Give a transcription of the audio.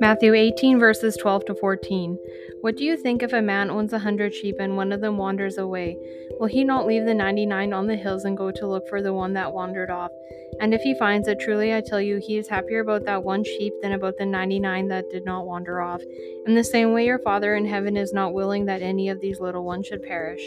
Matthew 18, verses 12 to 14. What do you think if a man owns a hundred sheep and one of them wanders away? Will he not leave the ninety nine on the hills and go to look for the one that wandered off? And if he finds it, truly I tell you, he is happier about that one sheep than about the ninety nine that did not wander off. In the same way, your Father in heaven is not willing that any of these little ones should perish.